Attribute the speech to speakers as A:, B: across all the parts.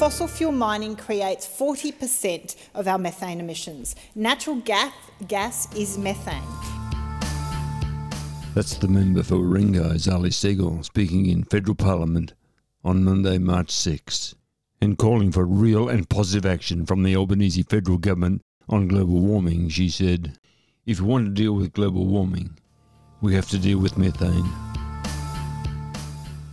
A: fossil fuel mining creates 40% of our methane emissions. Natural gas, gas is methane.
B: That's the member for Warringah, Zali Steggall, speaking in Federal Parliament on Monday, March 6, and calling for real and positive action from the Albanese federal government on global warming. She said, If we want to deal with global warming, we have to deal with methane.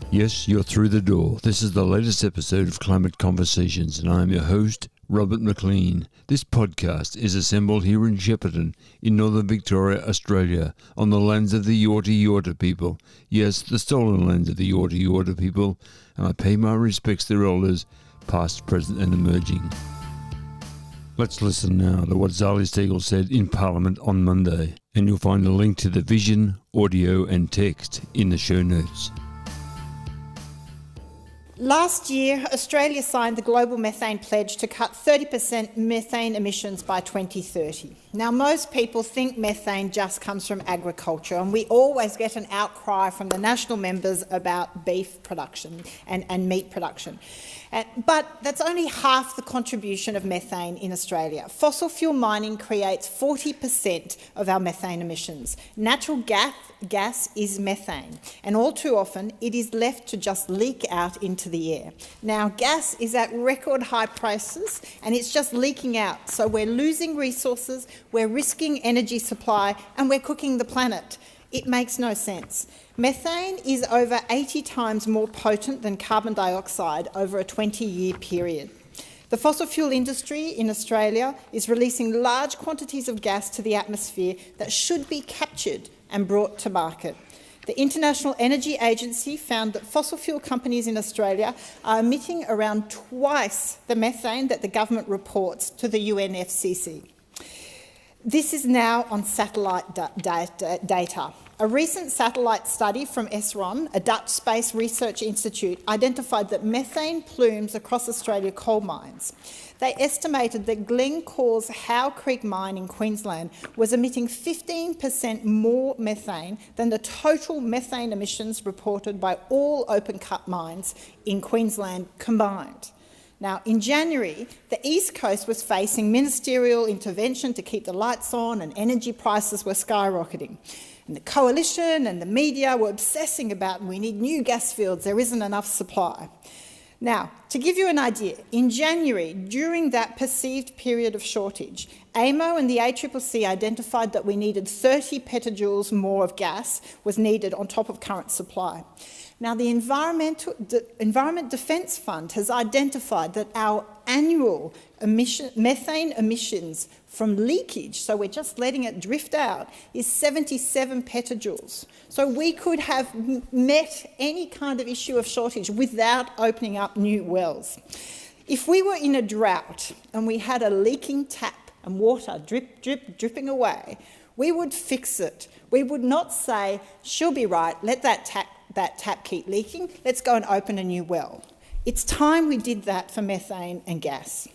B: Yes, you're through the door. This is the latest episode of Climate Conversations, and I am your host, Robert McLean. This podcast is assembled here in Shepparton, in northern Victoria, Australia, on the lands of the Yorta Yorta people. Yes, the stolen lands of the Yorta Yorta people, and I pay my respects to their elders, past, present, and emerging. Let's listen now to what Zali Steggall said in Parliament on Monday, and you'll find a link to the vision, audio, and text in the show notes.
A: Last year, Australia signed the Global Methane Pledge to cut 30% methane emissions by 2030. Now, most people think methane just comes from agriculture, and we always get an outcry from the national members about beef production and, and meat production. Uh, but that's only half the contribution of methane in Australia. Fossil fuel mining creates 40% of our methane emissions. Natural gas, gas is methane, and all too often it is left to just leak out into the air. Now, gas is at record high prices and it's just leaking out, so we're losing resources, we're risking energy supply, and we're cooking the planet. It makes no sense. Methane is over 80 times more potent than carbon dioxide over a 20-year period. The fossil fuel industry in Australia is releasing large quantities of gas to the atmosphere that should be captured and brought to market. The International Energy Agency found that fossil fuel companies in Australia are emitting around twice the methane that the government reports to the UNFCCC. This is now on satellite da da data. A recent satellite study from SRON, a Dutch space research institute, identified that methane plumes across Australia coal mines. They estimated that Glencore's Hail Creek mine in Queensland was emitting 15% more methane than the total methane emissions reported by all open cut mines in Queensland combined. Now, in January, the East Coast was facing ministerial intervention to keep the lights on and energy prices were skyrocketing. And the coalition and the media were obsessing about we need new gas fields, there isn't enough supply. Now, to give you an idea, in January, during that perceived period of shortage, AEMO and the ACCC identified that we needed 30 petajoules more of gas was needed on top of current supply. Now, the Environmental, De Environment Defence Fund has identified that our annual emission, methane emissions from leakage, so we're just letting it drift out, is 77 petajoules. So we could have met any kind of issue of shortage without opening up new wells. If we were in a drought and we had a leaking tap and water drip, drip, dripping away, we would fix it. We would not say, she'll be right, let that tap that tap keep leaking, let's go and open a new well. It's time we did that for methane and gas.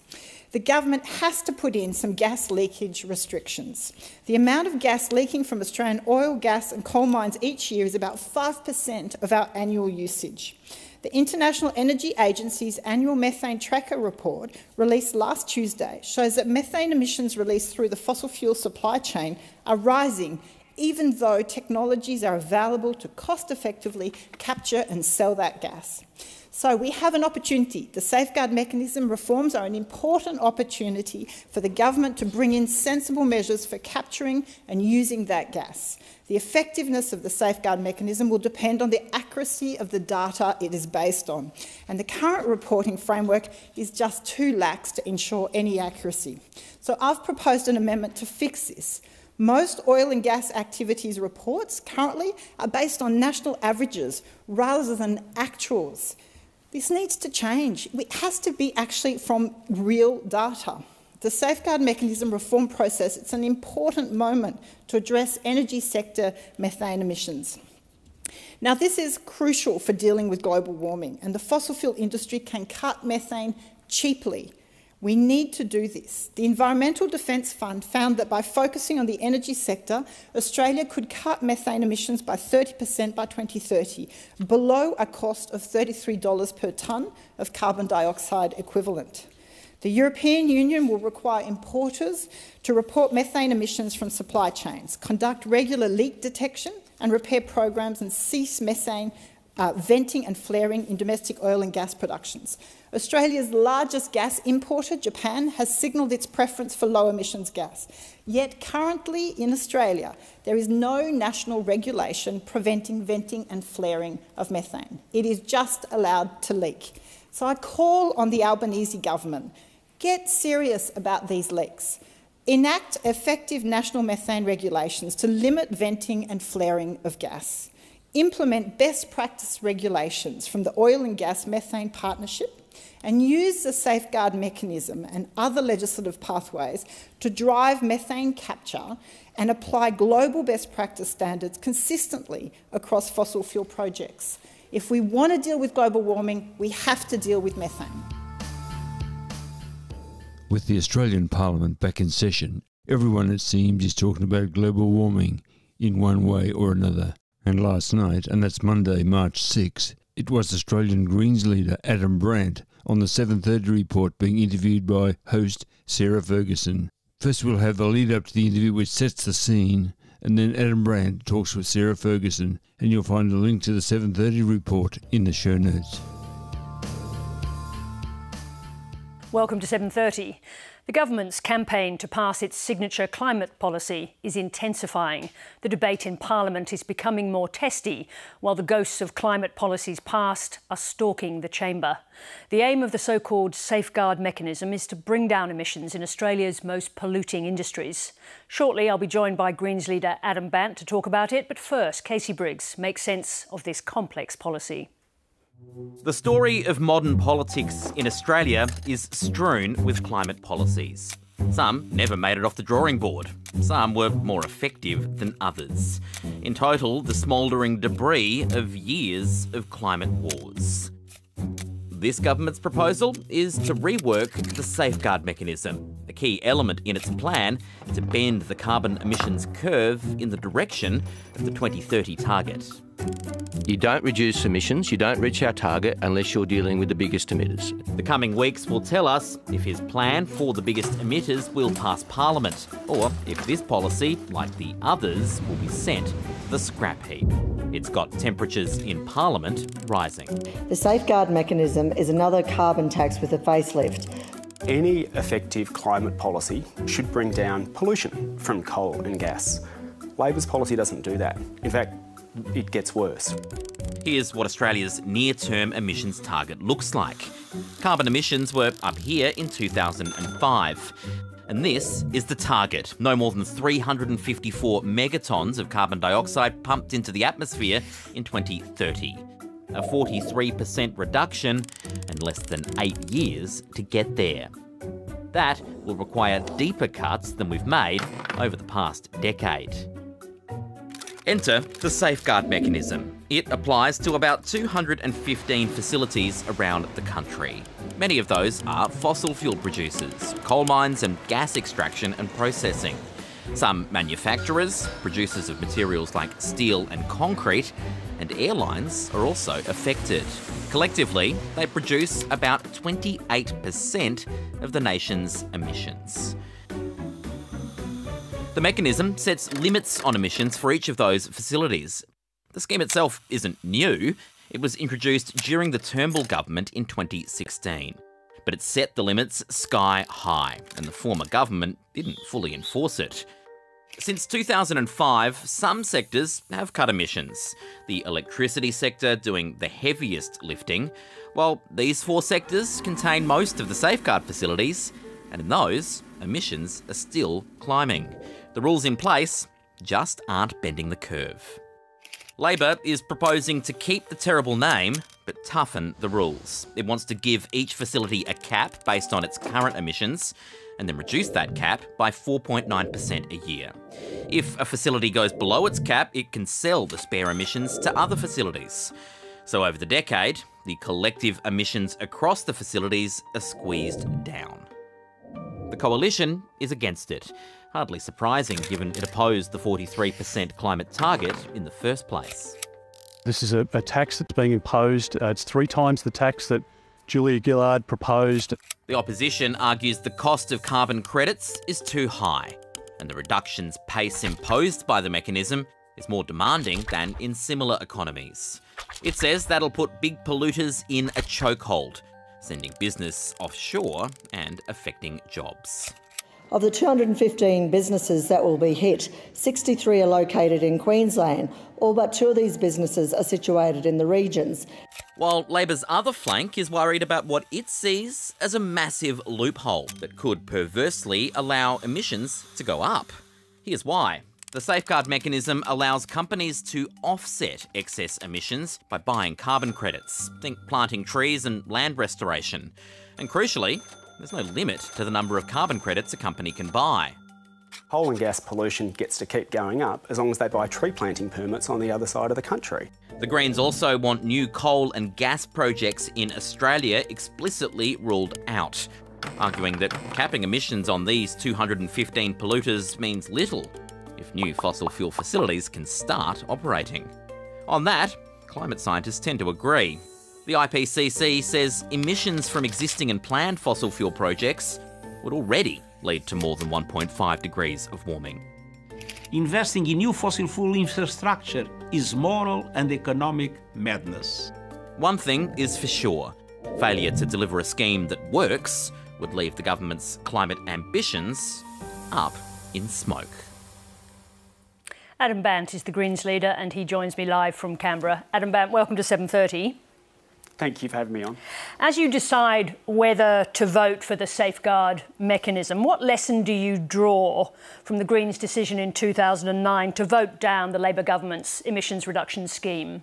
A: The government has to put in some gas leakage restrictions. The amount of gas leaking from Australian oil, gas and coal mines each year is about 5% of our annual usage. The International Energy Agency's annual methane tracker report, released last Tuesday, shows that methane emissions released through the fossil fuel supply chain are rising even though technologies are available to cost-effectively capture and sell that gas. So we have an opportunity. The safeguard mechanism reforms are an important opportunity for the government to bring in sensible measures for capturing and using that gas. The effectiveness of the safeguard mechanism will depend on the accuracy of the data it is based on, and the current reporting framework is just too lax to ensure any accuracy. So I've proposed an amendment to fix this. Most oil and gas activities reports currently are based on national averages rather than actuals. This needs to change. It has to be actually from real data. The safeguard mechanism reform process, it's an important moment to address energy sector methane emissions. Now, this is crucial for dealing with global warming, and the fossil fuel industry can cut methane cheaply We need to do this. The Environmental Defence Fund found that by focusing on the energy sector, Australia could cut methane emissions by 30% by 2030, below a cost of $33 per tonne of carbon dioxide equivalent. The European Union will require importers to report methane emissions from supply chains, conduct regular leak detection and repair programs and cease methane uh, venting and flaring in domestic oil and gas productions. Australia's largest gas importer, Japan, has signalled its preference for low emissions gas. Yet currently in Australia, there is no national regulation preventing venting and flaring of methane. It is just allowed to leak. So I call on the Albanese government, get serious about these leaks. Enact effective national methane regulations to limit venting and flaring of gas implement best practice regulations from the Oil and Gas Methane Partnership and use the safeguard mechanism and other legislative pathways to drive methane capture and apply global best practice standards consistently across fossil fuel projects. If we want to deal with global warming, we have to deal with methane.
B: With the Australian Parliament back in session, everyone, it seems, is talking about global warming in one way or another. And last night, and that's Monday, March 6, it was Australian Greens leader Adam Bandt on the 7.30 report being interviewed by host Sarah Ferguson. First we'll have the lead up to the interview which sets the scene, and then Adam Bandt talks with Sarah Ferguson, and you'll find a link to the 7.30 report in the show notes.
C: Welcome to 7.30. The government's campaign to pass its signature climate policy is intensifying. The debate in Parliament is becoming more testy, while the ghosts of climate policies passed are stalking the chamber. The aim of the so called safeguard mechanism is to bring down emissions in Australia's most polluting industries. Shortly, I'll be joined by Greens leader Adam Bandt to talk about it, but first, Casey Briggs makes sense of this complex policy.
D: The story of modern politics in Australia is strewn with climate policies. Some never made it off the drawing board. Some were more effective than others. In total, the smouldering debris of years of climate wars. This government's proposal is to rework the safeguard mechanism, a key element in its plan to bend the carbon emissions curve in the direction of the 2030 target.
E: You don't reduce emissions, you don't reach our target unless you're dealing with the biggest emitters.
D: The coming weeks will tell us if his plan for the biggest emitters will pass Parliament, or if this policy, like the others, will be sent to the scrap heap. It's got temperatures in Parliament rising.
F: The safeguard mechanism is another carbon tax with a facelift.
G: Any effective climate policy should bring down pollution from coal and gas. Labor's policy doesn't do that. In fact, it gets worse.
D: Here's what Australia's near term emissions target looks like. Carbon emissions were up here in 2005. And this is the target no more than 354 megatons of carbon dioxide pumped into the atmosphere in 2030. A 43% reduction and less than eight years to get there. That will require deeper cuts than we've made over the past decade. Enter the safeguard mechanism. It applies to about 215 facilities around the country. Many of those are fossil fuel producers, coal mines, and gas extraction and processing. Some manufacturers, producers of materials like steel and concrete, and airlines are also affected. Collectively, they produce about 28% of the nation's emissions. The mechanism sets limits on emissions for each of those facilities. The scheme itself isn't new. It was introduced during the Turnbull government in 2016. But it set the limits sky high, and the former government didn't fully enforce it. Since 2005, some sectors have cut emissions, the electricity sector doing the heaviest lifting, while these four sectors contain most of the safeguard facilities, and in those, emissions are still climbing. The rules in place just aren't bending the curve. Labor is proposing to keep the terrible name, but toughen the rules. It wants to give each facility a cap based on its current emissions, and then reduce that cap by 4.9% a year. If a facility goes below its cap, it can sell the spare emissions to other facilities. So over the decade, the collective emissions across the facilities are squeezed down. The coalition is against it. Hardly surprising given it opposed the 43% climate target in the first place.
H: This is a, a tax that's being imposed. Uh, it's three times the tax that Julia Gillard proposed.
D: The opposition argues the cost of carbon credits is too high, and the reductions pace imposed by the mechanism is more demanding than in similar economies. It says that'll put big polluters in a chokehold, sending business offshore and affecting jobs.
F: Of the 215 businesses that will be hit, 63 are located in Queensland. All but two of these businesses are situated in the regions.
D: While Labor's other flank is worried about what it sees as a massive loophole that could perversely allow emissions to go up. Here's why. The safeguard mechanism allows companies to offset excess emissions by buying carbon credits. Think planting trees and land restoration. And crucially, there's no limit to the number of carbon credits a company can buy.
G: Coal and gas pollution gets to keep going up as long as they buy tree planting permits on the other side of the country.
D: The Greens also want new coal and gas projects in Australia explicitly ruled out, arguing that capping emissions on these 215 polluters means little if new fossil fuel facilities can start operating. On that, climate scientists tend to agree. The IPCC says emissions from existing and planned fossil fuel projects would already lead to more than 1.5 degrees of warming.
I: Investing in new fossil fuel infrastructure is moral and economic madness.
D: One thing is for sure failure to deliver a scheme that works would leave the government's climate ambitions up in smoke.
C: Adam Bandt is the Greens leader and he joins me live from Canberra. Adam Bandt, welcome to 7:30.
G: Thank you for having me on.
C: As you decide whether to vote for the safeguard mechanism, what lesson do you draw from the Greens' decision in 2009 to vote down the Labor government's emissions reduction scheme?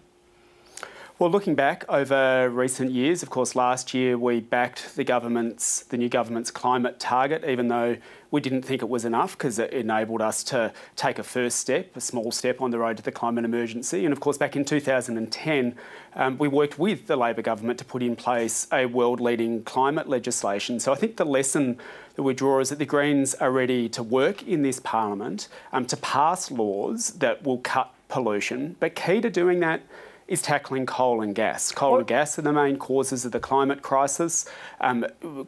G: Well, looking back over recent years, of course, last year we backed the government's, the new government's climate target, even though we didn't think it was enough because it enabled us to take a first step, a small step on the road to the climate emergency. And of course, back in 2010, um, we worked with the Labor government to put in place a world-leading climate legislation. So I think the lesson that we draw is that the Greens are ready to work in this parliament um, to pass laws that will cut pollution. But key to doing that is tackling coal and gas. Coal and gas are the main causes of the climate crisis. Um,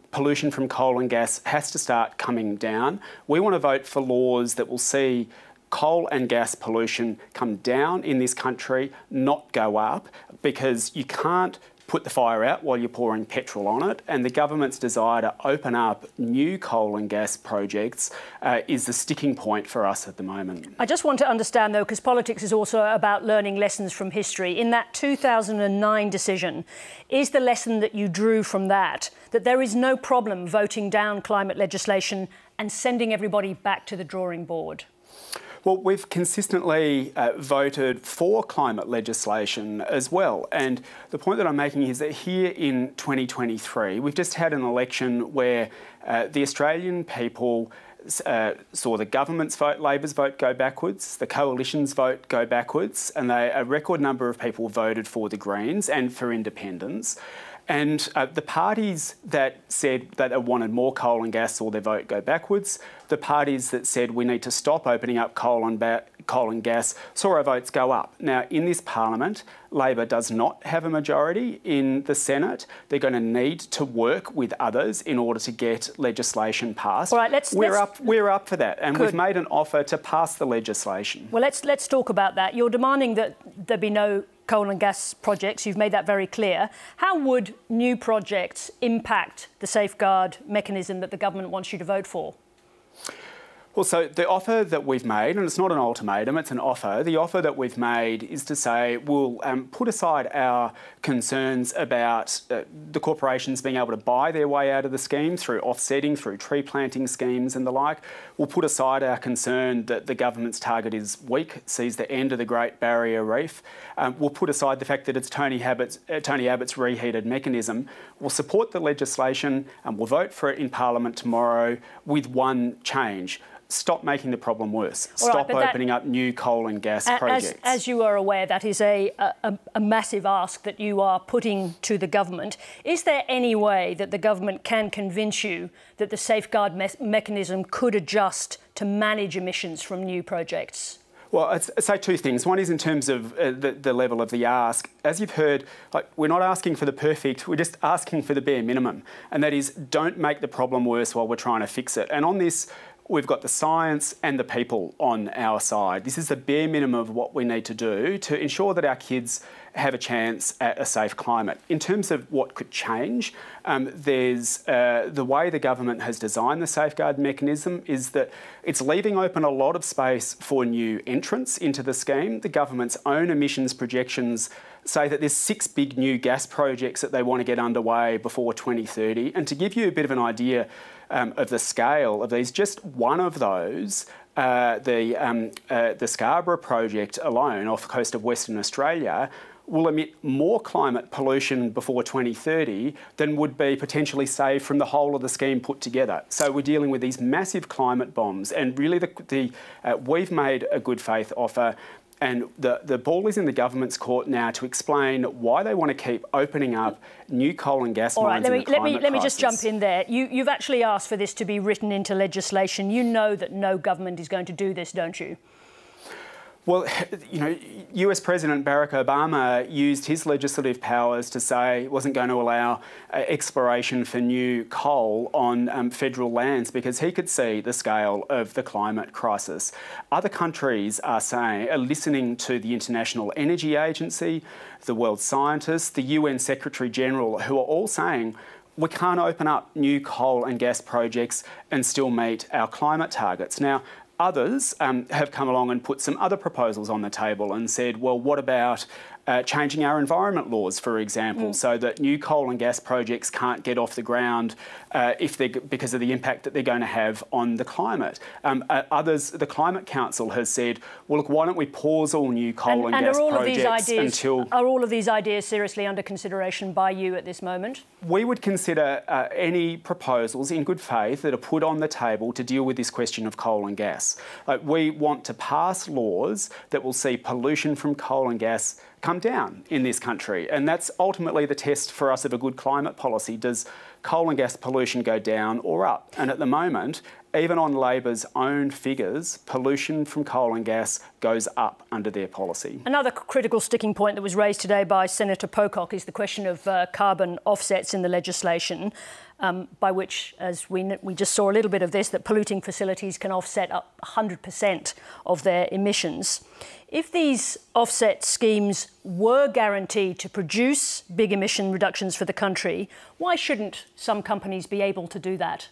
G: pollution from coal and gas has to start coming down. We want to vote for laws that will see coal and gas pollution come down in this country, not go up, because you can't put the fire out while you're pouring petrol on it. And the government's desire to open up new coal and gas projects uh, is the sticking point for us at the moment.
C: I just want to understand, though, because politics is also about learning lessons from history. In that 2009 decision, is the lesson that you drew from that that there is no problem voting down climate legislation and sending everybody back to the drawing board?
G: Well, we've consistently uh, voted for climate legislation as well. And the point that I'm making is that here in 2023, we've just had an election where uh, the Australian people uh, saw the government's vote, Labor's vote go backwards, the coalition's vote go backwards, and they, a record number of people voted for the Greens and for independents. And uh, the parties that said that they wanted more coal and gas saw their vote go backwards. The parties that said we need to stop opening up coal and, coal and gas saw our votes go up. Now, in this parliament, Labor does not have a majority in the Senate. They're going to need to work with others in order to get legislation passed.
C: All right, let's.
G: We're
C: let's,
G: up. We're up for that, and Good. we've made an offer to pass the legislation.
C: Well, let's let's talk about that. You're demanding that there be no coal and gas projects. You've made that very clear. How would new projects impact the safeguard mechanism that the government wants you to vote for?
G: Well, so the offer that we've made, and it's not an ultimatum, it's an offer. The offer that we've made is to say we'll um, put aside our concerns about uh, the corporations being able to buy their way out of the scheme through offsetting, through tree planting schemes and the like. We'll put aside our concern that the government's target is weak, sees the end of the Great Barrier Reef. Um, we'll put aside the fact that it's Tony uh, Tony Abbott's reheated mechanism. We'll support the legislation and we'll vote for it in Parliament tomorrow with one change stop making the problem worse.
C: All right,
G: stop
C: that-
G: opening up new coal and gas projects.
C: As, as you are aware, that is a, a, a massive ask that you are putting to the government. Is there any way that the government can convince you that the safeguard me- mechanism could adjust to manage emissions from new projects?
G: Well, I'd I'd say two things. One is in terms of uh, the, the level of the ask. As you've heard, like, we're not asking for the perfect, we're just asking for the bare minimum. And that is don't make the problem worse while we're trying to fix it. And on this, we've got the science and the people on our side. This is the bare minimum of what we need to do to ensure that our kids have a chance at a safe climate. In terms of what could change, um, there's uh, the way the government has designed the safeguard mechanism is that it's leaving open a lot of space for new entrants into the scheme. The government's own emissions projections say that there's six big new gas projects that they want to get underway before 2030. And to give you a bit of an idea um, of the scale of these, just one of those uh, the, um, uh, the Scarborough project alone off the coast of Western Australia will emit more climate pollution before 2030 than would be potentially saved from the whole of the scheme put together. So we're dealing with these massive climate bombs, and really, the, the uh, we've made a good faith offer. And the, the ball is in the government's court now to explain why they want to keep opening up new coal and gas
C: All right,
G: mines
C: let
G: in
C: me,
G: the
C: let me, let me just jump in there. You, you've actually asked for this to be written into legislation. You know that no government is going to do this, don't you?
G: Well, you know, US President Barack Obama used his legislative powers to say he wasn't going to allow uh, exploration for new coal on um, federal lands because he could see the scale of the climate crisis. Other countries are saying, are listening to the International Energy Agency, the world scientists, the UN Secretary General, who are all saying we can't open up new coal and gas projects and still meet our climate targets. Now, Others um, have come along and put some other proposals on the table and said, well, what about uh, changing our environment laws, for example, so that new coal and gas projects can't get off the ground uh, if they because of the impact that they're going to have on the climate. Um, uh, others, the Climate Council has said, well, look, why don't we pause all new coal and,
C: and
G: gas
C: are all of these
G: projects
C: ideas
G: until
C: are all of these ideas seriously under consideration by you at this moment?
G: we would consider uh, any proposals in good faith that are put on the table to deal with this question of coal and gas. We want to pass laws that will see pollution from coal and gas come down in this country. And that's ultimately the test for us of a good climate policy. Does coal and gas pollution go down or up? And at the moment, even on Labor's own figures, pollution from coal and gas goes up under their policy.
C: Another critical sticking point that was raised today by Senator Pocock is the question of uh, carbon offsets in the legislation, um, by which, as we, we just saw a little bit of this, that polluting facilities can offset up 100% of their emissions. If these offset schemes were guaranteed to produce big emission reductions for the country, why shouldn't some companies be able to do that?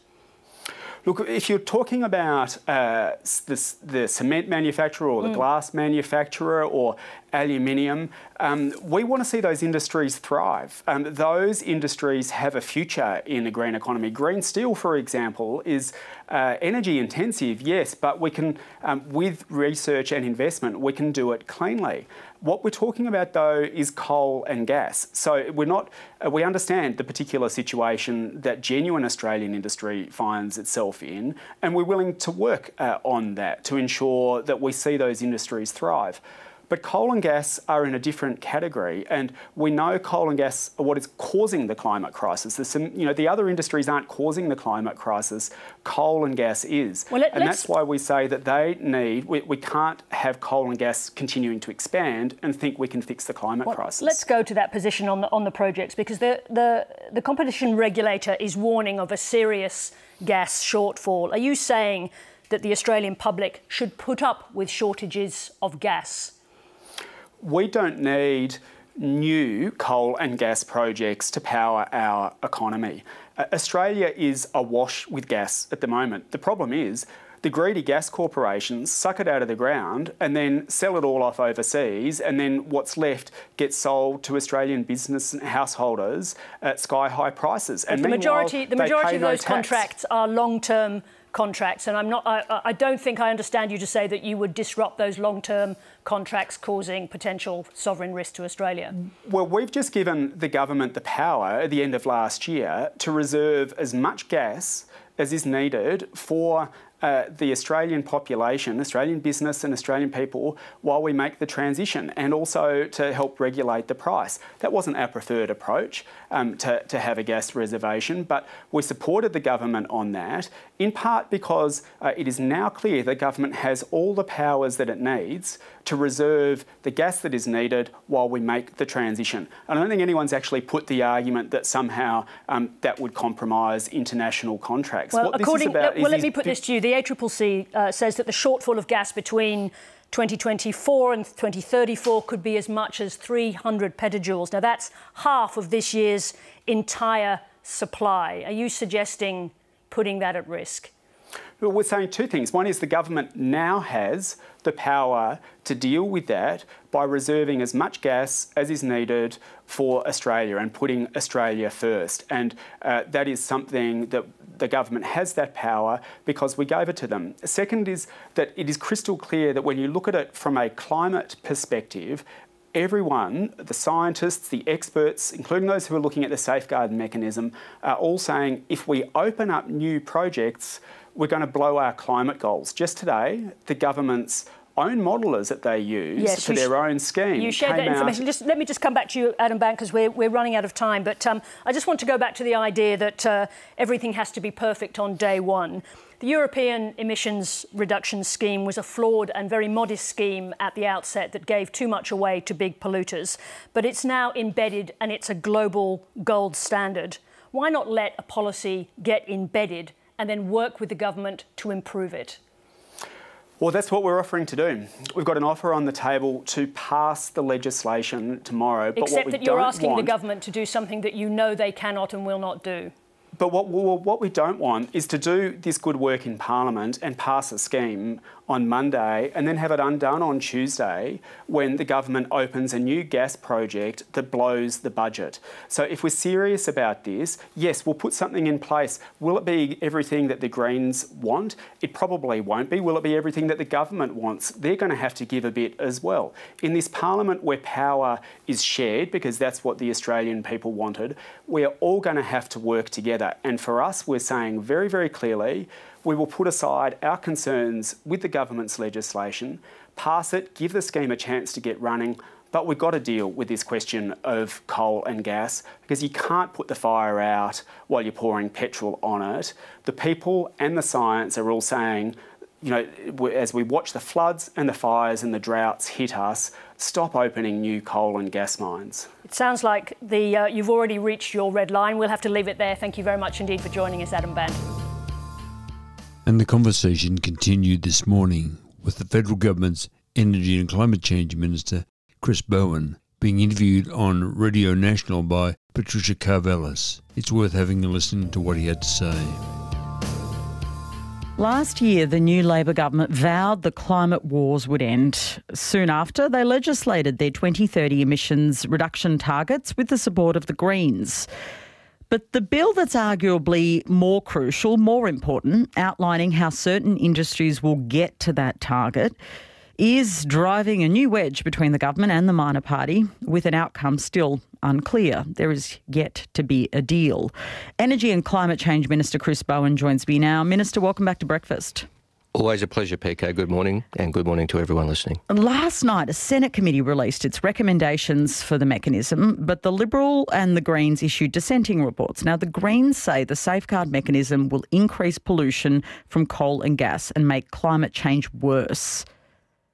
G: Look, if you're talking about uh, the, the cement manufacturer or the glass manufacturer or aluminium, um, we want to see those industries thrive. Um, those industries have a future in the green economy. Green steel, for example, is uh, energy intensive, yes, but we can, um, with research and investment, we can do it cleanly. What we're talking about, though, is coal and gas. So we're not. Uh, we understand the particular situation that genuine Australian industry finds itself in, and we're willing to work uh, on that to ensure that we see those industries thrive. But coal and gas are in a different category, and we know coal and gas are what is causing the climate crisis. Some, you know, the other industries aren't causing the climate crisis. Coal and gas is,
C: Well, let-
G: and that's why we say that they need. We, we can't have coal and gas continuing to expand and think we can fix the climate
C: Well,
G: crisis.
C: Let's go to that position on the on the projects because the, the the competition regulator is warning of a serious gas shortfall. Are you saying that the Australian public should put up with shortages of gas?
G: We don't need new coal and gas projects to power our economy. Uh, Australia is awash with gas at the moment. The problem is the greedy gas corporations suck it out of the ground and then sell it all off overseas, and then what's left gets sold to Australian business and householders at sky high prices. And
C: the majority the majority of those contracts are long-term contracts and I'm not I, I- don't think I understand you to say that you would disrupt those long-term contracts causing potential sovereign risk to Australia.
G: Well, we've just given the government the power at the end of last year to reserve as much gas as is needed for uh, the Australian population, Australian business and Australian people while we make the transition and also to help regulate the price. That wasn't our preferred approach um, to, to have a gas reservation, but we supported the government on that in part because uh, it is now clear the government has all the powers that it needs to reserve the gas that is needed while we make the transition. I don't think anyone's actually put the argument that somehow um, that would compromise international contracts.
C: Well, according, well, let me put this to you. The ACCC uh, says that the shortfall of gas between 2024 and 2034 could be as much as 300 petajoules. Now, that's half of this year's entire supply. Are you suggesting putting that at risk?
G: Well, we're saying two things. One is the government now has the power to deal with that by reserving as much gas as is needed for Australia and putting Australia first. And uh, that is something that the government has that power because we gave it to them. Second is that it is crystal clear that when you look at it from a climate perspective, everyone, the scientists, the experts, including those who are looking at the safeguard mechanism, are all saying if we open up new projects, we're going to blow our climate goals. Just today, the government's own modelers that they use yes, for their own scheme.
C: You shared that information. Just let me just come back to you, Adam Bandt, because we're, we're running out of time. But um, I just want to go back to the idea that uh, everything has to be perfect on day one. The European emissions reduction scheme was a flawed and very modest scheme at the outset that gave too much away to big polluters. But it's now embedded and it's a global gold standard. Why not let a policy get embedded and then work with the government to improve it?
G: Well, that's what we're offering to do. We've got an offer on the table to pass the legislation tomorrow.
C: Except that you're asking want... the government to do something that you know they cannot and will not do.
G: But what, what we don't want is to do this good work in Parliament and pass a scheme on Monday and then have it undone on Tuesday when the government opens a new gas project that blows the budget. So if we're serious about this, yes, we'll put something in place. Will it be everything that the Greens want? It probably won't be. Will it be everything that the government wants? They're going to have to give a bit as well. In this parliament where power is shared, because that's what the Australian people wanted, we're all going to have to work together. And for us, we're saying very, very clearly, we will put aside our concerns with the government's legislation, pass it, give the scheme a chance to get running, but we've got to deal with this question of coal and gas because you can't put the fire out while you're pouring petrol on it. The people and the science are all saying, you know, as we watch the floods and the fires and the droughts hit us, stop opening new coal and gas mines.
C: It sounds like the, uh, you've already reached your red line. We'll have to leave it there. Thank you very much indeed for joining us, Adam Bandt.
B: And the conversation continued this morning with the federal government's Energy and Climate Change Minister, Chris Bowen, being interviewed on Radio National by Patricia Karvelas. It's worth having a listen to what he had to say.
J: Last year, the new Labor government vowed the climate wars would end. Soon after, they legislated their 2030 emissions reduction targets with the support of the Greens. But the bill that's arguably more crucial, more important, outlining how certain industries will get to that target, is driving a new wedge between the government and the minor party, with an outcome still unclear. There is yet to be a deal. Energy and Climate Change Minister Chris Bowen joins me now. Minister, welcome back to breakfast.
E: Always a pleasure, PK. Good morning, and good morning to everyone listening.
J: Last night, a Senate committee released its recommendations for the mechanism, but the Liberal and the Greens issued dissenting reports. Now, the Greens say the safeguard mechanism will increase pollution from coal and gas and make climate change worse.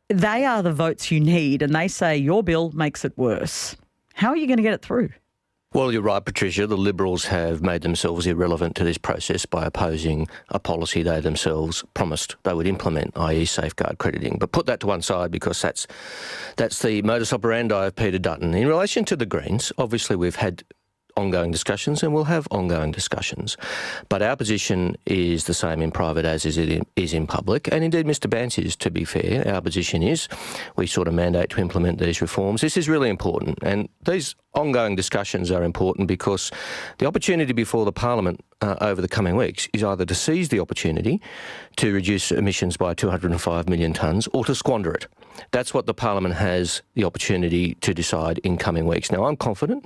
J: They are the votes you need, and they say your bill makes it worse. How are you going to get it through?
E: Well, you're right, Patricia. The Liberals have made themselves irrelevant to this process by opposing a policy they themselves promised they would implement, i.e., safeguard crediting. But put that to one side because that's that's the modus operandi of Peter Dutton. In relation to the Greens, obviously we've had ongoing discussions and we'll have ongoing discussions. But our position is the same in private as it is in public. And indeed, Mr. Bandt's, to be fair, our position is we sort of mandate to implement these reforms. This is really important. And these ongoing discussions are important because the opportunity before the Parliament uh, over the coming weeks is either to seize the opportunity to reduce emissions by 205 million tonnes or to squander it. That's what the Parliament has the opportunity to decide in coming weeks. Now, I'm confident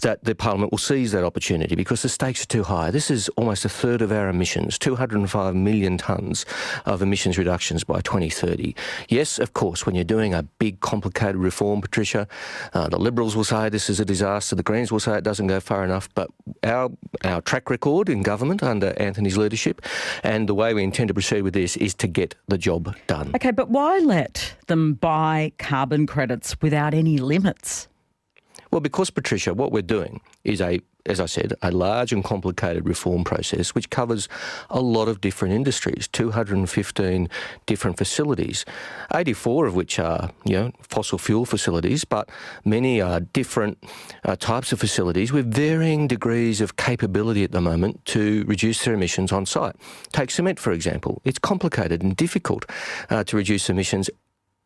E: that the Parliament will seize that opportunity because the stakes are too high. This is almost a third of our emissions, 205 million tonnes of emissions reductions by 2030. Yes, of course, when you're doing a big, complicated reform, Patricia, uh, the Liberals will say this is a disaster, the Greens will say it doesn't go far enough, but our, our track record in government under Anthony's leadership and the way we intend to proceed with this is to get the job done.
J: Okay, but why let them buy carbon credits without any limits?
E: Well, because, Patricia, what we're doing is a as I said, a large and complicated reform process which covers a lot of different industries, 215 different facilities, 84 of which are, you know, fossil fuel facilities, but many are different uh, types of facilities with varying degrees of capability at the moment to reduce their emissions on site. Take cement, for example. It's complicated and difficult uh, to reduce emissions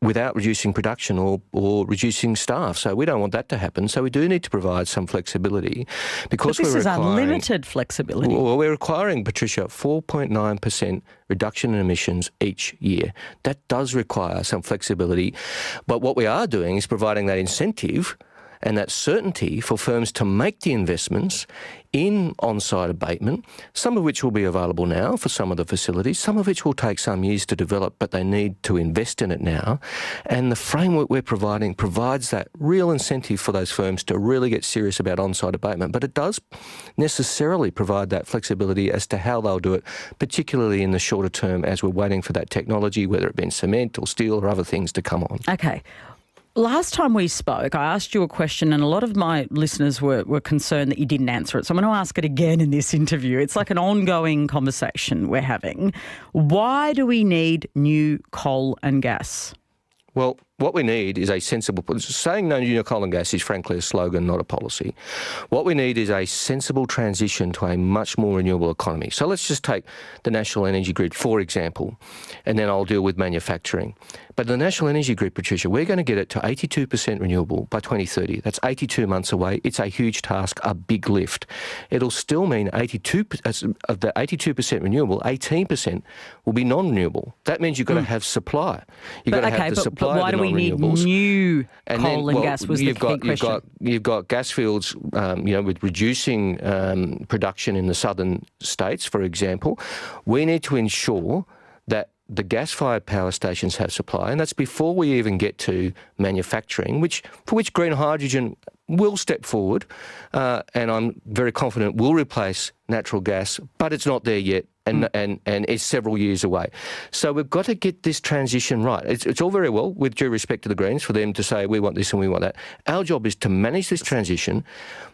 E: without reducing production or, or reducing staff. So we don't want that to happen. So we do need to provide some flexibility because
J: but this
E: we're
J: is unlimited flexibility.
E: Well, we're requiring, Patricia, 4.9% reduction in emissions each year. That does require some flexibility. But what we are doing is providing that incentive and that certainty for firms to make the investments in on site abatement, some of which will be available now for some of the facilities, some of which will take some years to develop, but they need to invest in it now. And the framework we're providing provides that real incentive for those firms to really get serious about on site abatement. But it does necessarily provide that flexibility as to how they'll do it, particularly in the shorter term as we're waiting for that technology, whether it be cement or steel or other things to come on.
J: Okay. Last time we spoke, I asked you a question, and a lot of my listeners were, were concerned that you didn't answer it. So I'm going to ask it again in this interview. It's like an ongoing conversation we're having. Why do we need new coal and gas?
E: Well, what we need is a sensible. Saying no to coal and gas is frankly a slogan, not a policy. What we need is a sensible transition to a much more renewable economy. So let's just take the national energy grid, for example, and then I'll deal with manufacturing. But the national energy grid, Patricia, we're going to get it to 82% renewable by 2030. That's 82 months away. It's a huge task, a big lift. It'll still mean 82 of the 82% renewable, 18% will be non-renewable. That means you've got mm. to have supply. You've
J: but,
E: got to
J: okay,
E: have the
J: but,
E: supply.
J: But why do we need new and coal then, and
E: well,
J: gas? Was
E: you've
J: the
E: got, you've got you've got gas fields, um, you know, with reducing um, production in the southern states, for example. We need to ensure that the gas-fired power stations have supply, and that's before we even get to manufacturing, which for which green hydrogen will step forward, uh, and I'm very confident will replace natural gas, but it's not there yet and, mm. and, and it's several years away. So we've got to get this transition right. It's, it's all very well, with due respect to the Greens, for them to say we want this and we want that. Our job is to manage this transition.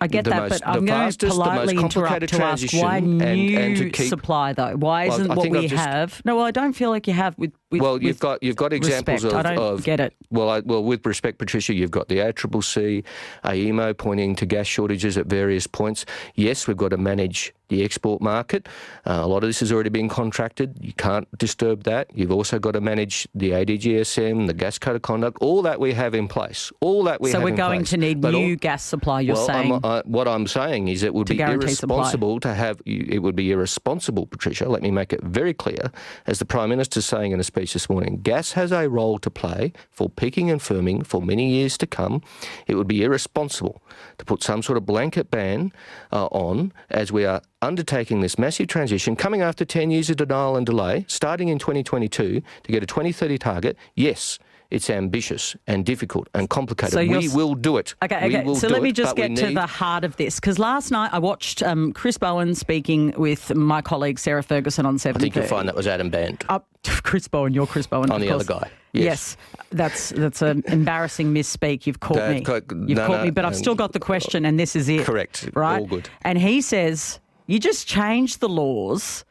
J: I get that,
E: most,
J: but I'm going to politely interrupt to ask why new and, and to keep, supply though. Why isn't well, what we just, have? No, well, I don't feel like you have with.
E: Well, you've got you've got examples
J: respect.
E: of.
J: I don't
E: of,
J: get it.
E: Well, I, well, with respect, Patricia, you've got the ACCC, AEMO pointing to gas shortages at various points. Yes, we've got to manage the export market. Uh, a lot of this has already been contracted. You can't disturb that. You've also got to manage the ADGSM, the gas code of conduct, all that we have in place. All that we
J: so we're going
E: place.
J: to need
E: but
J: new
E: all,
J: gas supply. You're
E: well,
J: saying.
E: I'm, uh, what I'm saying is it would be irresponsible supply. to have. It would be irresponsible, Patricia. Let me make it very clear, as the Prime Minister is saying in a speech this morning. Gas has a role to play for peaking and firming for many years to come. It would be irresponsible to put some sort of blanket ban uh, on as we are undertaking this massive transition, coming after 10 years of denial and delay, starting in 2022 to get a 2030 target, yes, it's ambitious and difficult and complicated. So we will do it.
J: Okay, okay. so let me just get to the heart of this because last night I watched um, Chris Bowen speaking with my colleague Sarah Ferguson on Seven.
E: I think you'll find that was Adam Bandt.
J: Uh, Chris Bowen, you're Chris Bowen.
E: On the
J: course.
E: other guy.
J: Yes. yes. that's that's an embarrassing misspeak. You've caught me. You've no, caught no, me, but I've still got the question, and this is it.
E: Correct.
J: Right.
E: All good.
J: And he says you just change the laws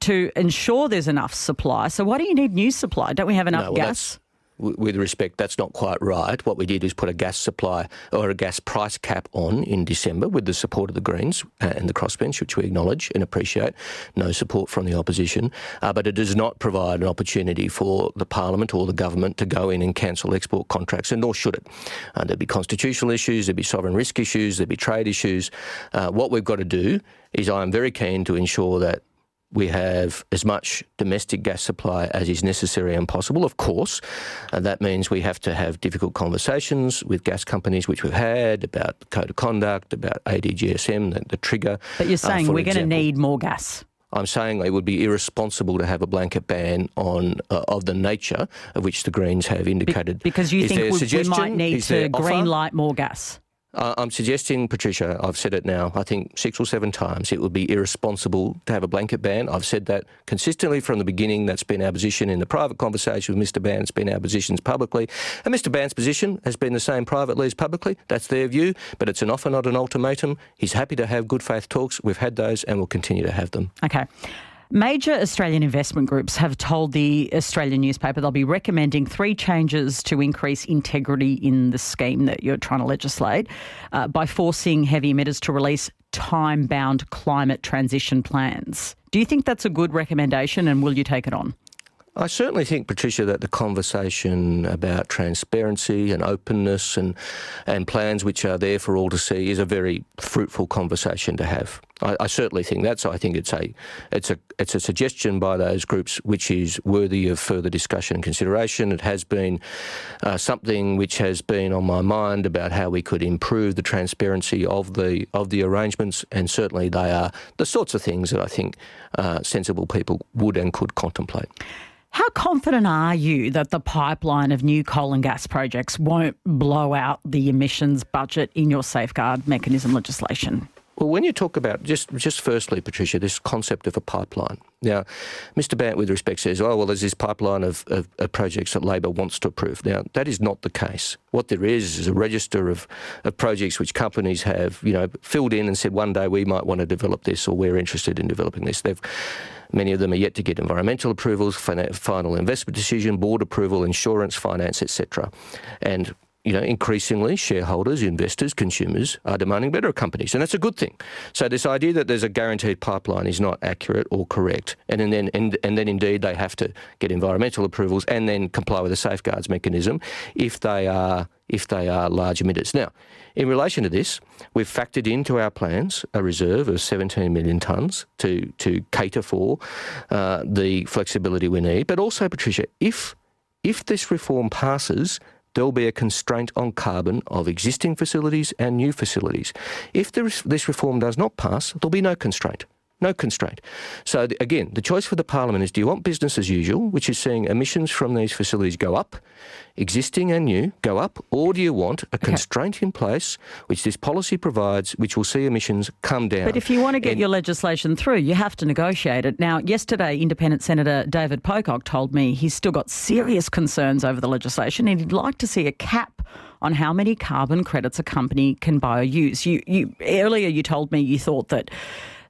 J: to ensure there's enough supply. So why do you need new supply? Don't we have enough
E: no, well,
J: gas?
E: With respect, that's not quite right. What we did is put a gas supply or a gas price cap on in December with the support of the Greens uh, and the crossbench, which we acknowledge and appreciate. No support from the opposition, uh, but it does not provide an opportunity for the Parliament or the government to go in and cancel export contracts, and nor should it. Uh, there'd be constitutional issues, there'd be sovereign risk issues, there'd be trade issues. Uh, what we've got to do is I am very keen to ensure that we have as much domestic gas supply as is necessary and possible, of course. And that means we have to have difficult conversations with gas companies, which we've had about code of conduct, about ADGSM, the, the trigger.
J: But you're uh, saying uh, we're going to need more gas.
E: I'm saying it would be irresponsible to have a blanket ban on uh, of the nature of which the Greens have indicated.
J: Be- because you is think we, we, might need to green light more gas.
E: Uh, I'm suggesting, Patricia, I've said it now, I think six or seven times, it would be irresponsible to have a blanket ban. I've said that consistently from the beginning. That's been our position in the private conversation with Mr. Bandt. It's been our positions publicly. And Mr. Bandt's position has been the same privately as publicly. That's their view, but it's an offer, not an ultimatum. He's happy to have good faith talks. We've had those and we'll continue to have them.
J: Okay. Major Australian investment groups have told the Australian newspaper they'll be recommending three changes to increase integrity in the scheme that you're trying to legislate uh, by forcing heavy emitters to release time bound climate transition plans. Do you think that's a good recommendation and will you take it on?
E: I certainly think, Patricia, that the conversation about transparency and openness and and plans which are there for all to see is a very fruitful conversation to have. I, I, certainly think that. So I think it's a it's a it's a suggestion by those groups which is worthy of further discussion and consideration. It has been uh, something which has been on my mind about how we could improve the transparency of the of the arrangements, and certainly they are the sorts of things that I think uh, sensible people would and could contemplate.
J: How confident are you that the pipeline of new coal and gas projects won't blow out the emissions budget in your safeguard mechanism legislation?
E: Well, when you talk about just just firstly, Patricia, this concept of a pipeline. Now, Mr. Bandt, with respect, says, "Oh, well, there's this pipeline of, of, of, projects that Labor wants to approve." Now, that is not the case. What there is is a register of, of projects which companies have, you know, filled in and said, "One day we might want to develop this, or we're interested in developing this." They've Many of them are yet to get environmental approvals, final investment decision, board approval, insurance, finance, etc. And you know, increasingly shareholders, investors, consumers are demanding better companies, and that's a good thing. So this idea that there's a guaranteed pipeline is not accurate or correct, and, then and, and then indeed they have to get environmental approvals and then comply with the safeguards mechanism if they are if they are large emitters. Now, in relation to this, we've factored into our plans a reserve of 17 million tonnes to, to cater for uh, the flexibility we need. But also, Patricia, if, if this reform passes, there'll be a constraint on carbon of existing facilities and new facilities. If this reform does not pass, there'll be no constraint no constraint. So again, the choice for the parliament is: do you want business as usual, which is seeing emissions from these facilities go up, existing and new go up, or do you want a constraint okay. in place, which this policy provides, which will see emissions come down?
J: But if you want to get and your legislation through, you have to negotiate it. Now, yesterday, Independent Senator David Pocock told me he's still got serious concerns over the legislation, and he'd like to see a cap on how many carbon credits a company can buy or use. You, you earlier you told me you thought that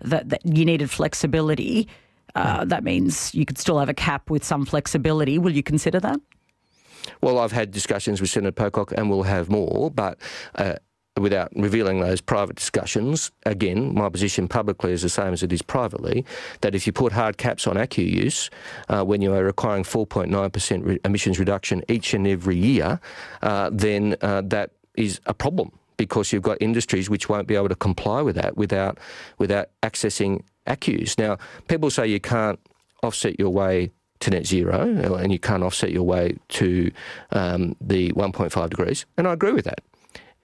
J: that, that you needed flexibility. Uh, that means you could still have a cap with some flexibility. Will you consider that?
E: Well, I've had discussions with Senator Pocock and we'll have more, but uh, without revealing those private discussions, again, my position publicly is the same as it is privately, that if you put hard caps on ACCU use, uh, when you are requiring 4.9% re- emissions reduction each and every year, uh, then uh, that is a problem because you've got industries which won't be able to comply with that without without accessing ACCUs. Now, people say you can't offset your way to net zero and you can't offset your way to um, the 1.5 degrees, and I agree with that.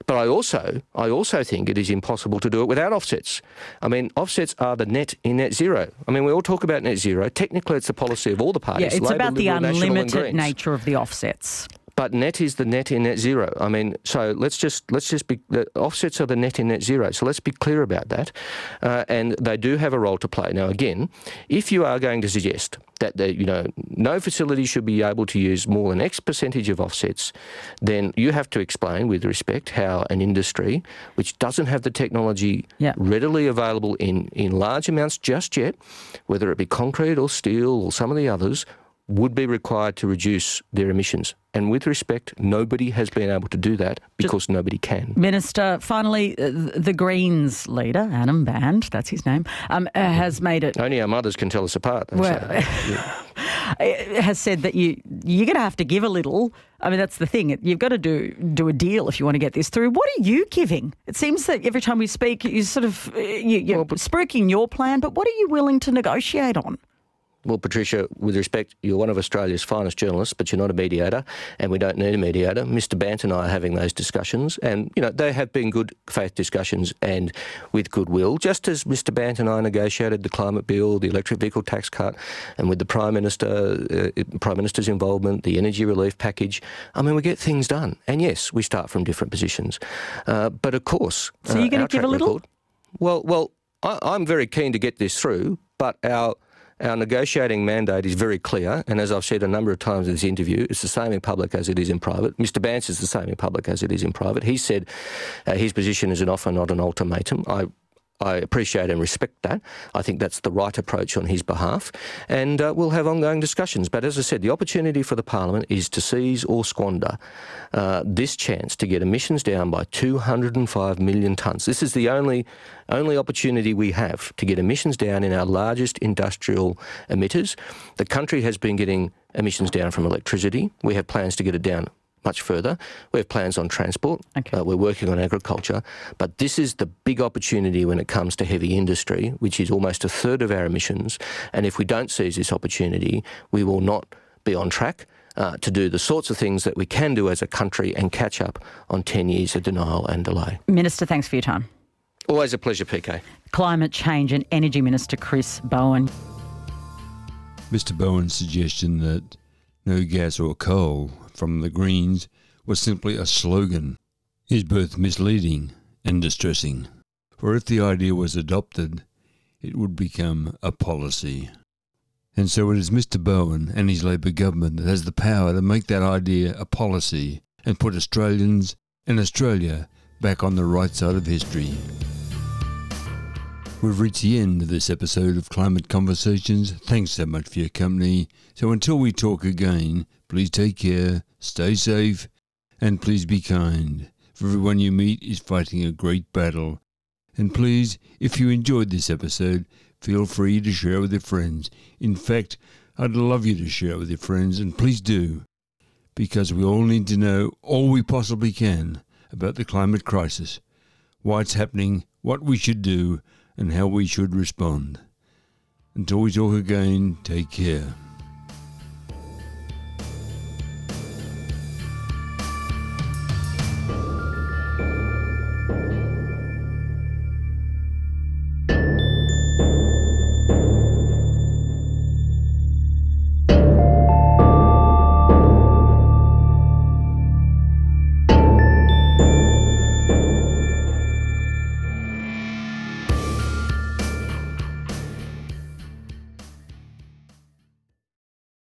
E: But I also, I also think it is impossible to do it without offsets. I mean, offsets are the net in net zero. I mean, we all talk about net zero. Technically, it's the policy of all the parties.
J: Yeah, it's Labor, about the Liberal, unlimited nature of the offsets.
E: But net is the net in net zero. I mean, so let's just let's just be the offsets are the net in net zero. So let's be clear about that, uh, and they do have a role to play. Now, again, if you are going to suggest that the, you know no facility should be able to use more than X percentage of offsets, then you have to explain with respect how an industry which doesn't have the technology yep. readily available in in large amounts just yet, whether it be concrete or steel or some of the others, would be required to reduce their emissions. And with respect, nobody has been able to do that because Just, nobody can.
J: Minister, finally, uh, the Greens leader, Adam Bandt, that's his name, um, uh, has made it.
E: Only our mothers can tell us apart. Well,
J: has said that you you're going to have to give a little. I mean, that's the thing. You've got to do do a deal if you want to get this through. What are you giving? It seems that every time we speak, you sort of you, you're well, spruiking your plan. But what are you willing to negotiate on?
E: Well, Patricia, with respect, you're one of Australia's finest journalists, but you're not a mediator, and we don't need a mediator. Mr. Bandt and I are having those discussions, and you know they have been good faith discussions and with goodwill. Just as Mr. Bandt and I negotiated the climate bill, the electric vehicle tax cut, and with the Prime Minister, uh, Prime Minister's involvement, the energy relief package. I mean, we get things done, and yes, we start from different positions, uh, but of course,
J: so you're going to uh, give a little. Record,
E: well, well, I, I'm very keen to get this through, but our our negotiating mandate is very clear, and as I've said a number of times in this interview, it's the same in public as it is in private. Mr. Bandt's is the same in public as it is in private. He said uh, his position is an offer, not an ultimatum. I I appreciate and respect that. I think that's the right approach on his behalf. And uh, we'll have ongoing discussions. But as I said, the opportunity for the Parliament is to seize or squander uh, this chance to get emissions down by 205 million tonnes. This is the only, only opportunity we have to get emissions down in our largest industrial emitters. The country has been getting emissions down from electricity. We have plans to get it down much further. We have plans on transport. Okay. Uh, we're working on agriculture. But this is the big opportunity when it comes to heavy industry, which is almost a third of our emissions. And if we don't seize this opportunity, we will not be on track. Uh, to do the sorts of things that we can do as a country and catch up on 10 years of denial and delay.
J: Minister, thanks for your time.
E: Always a pleasure, PK.
J: Climate Change and Energy Minister Chris Bowen.
B: Mr. Bowen's suggestion that no gas or coal from the Greens was simply a slogan is both misleading and distressing. For if the idea was adopted, it would become a policy. And so it is Mr. Bowen and his Labor government that has the power to make that idea a policy and put Australians and Australia back on the right side of history. We've reached the end of this episode of Climate Conversations. Thanks so much for your company. So until we talk again, please take care, stay safe, and please be kind. For everyone you meet is fighting a great battle. And please, if you enjoyed this episode, feel free to share with your friends. In fact, I'd love you to share with your friends, and please do, because we all need to know all we possibly can about the climate crisis, why it's happening, what we should do, and how we should respond. Until we talk again, take care.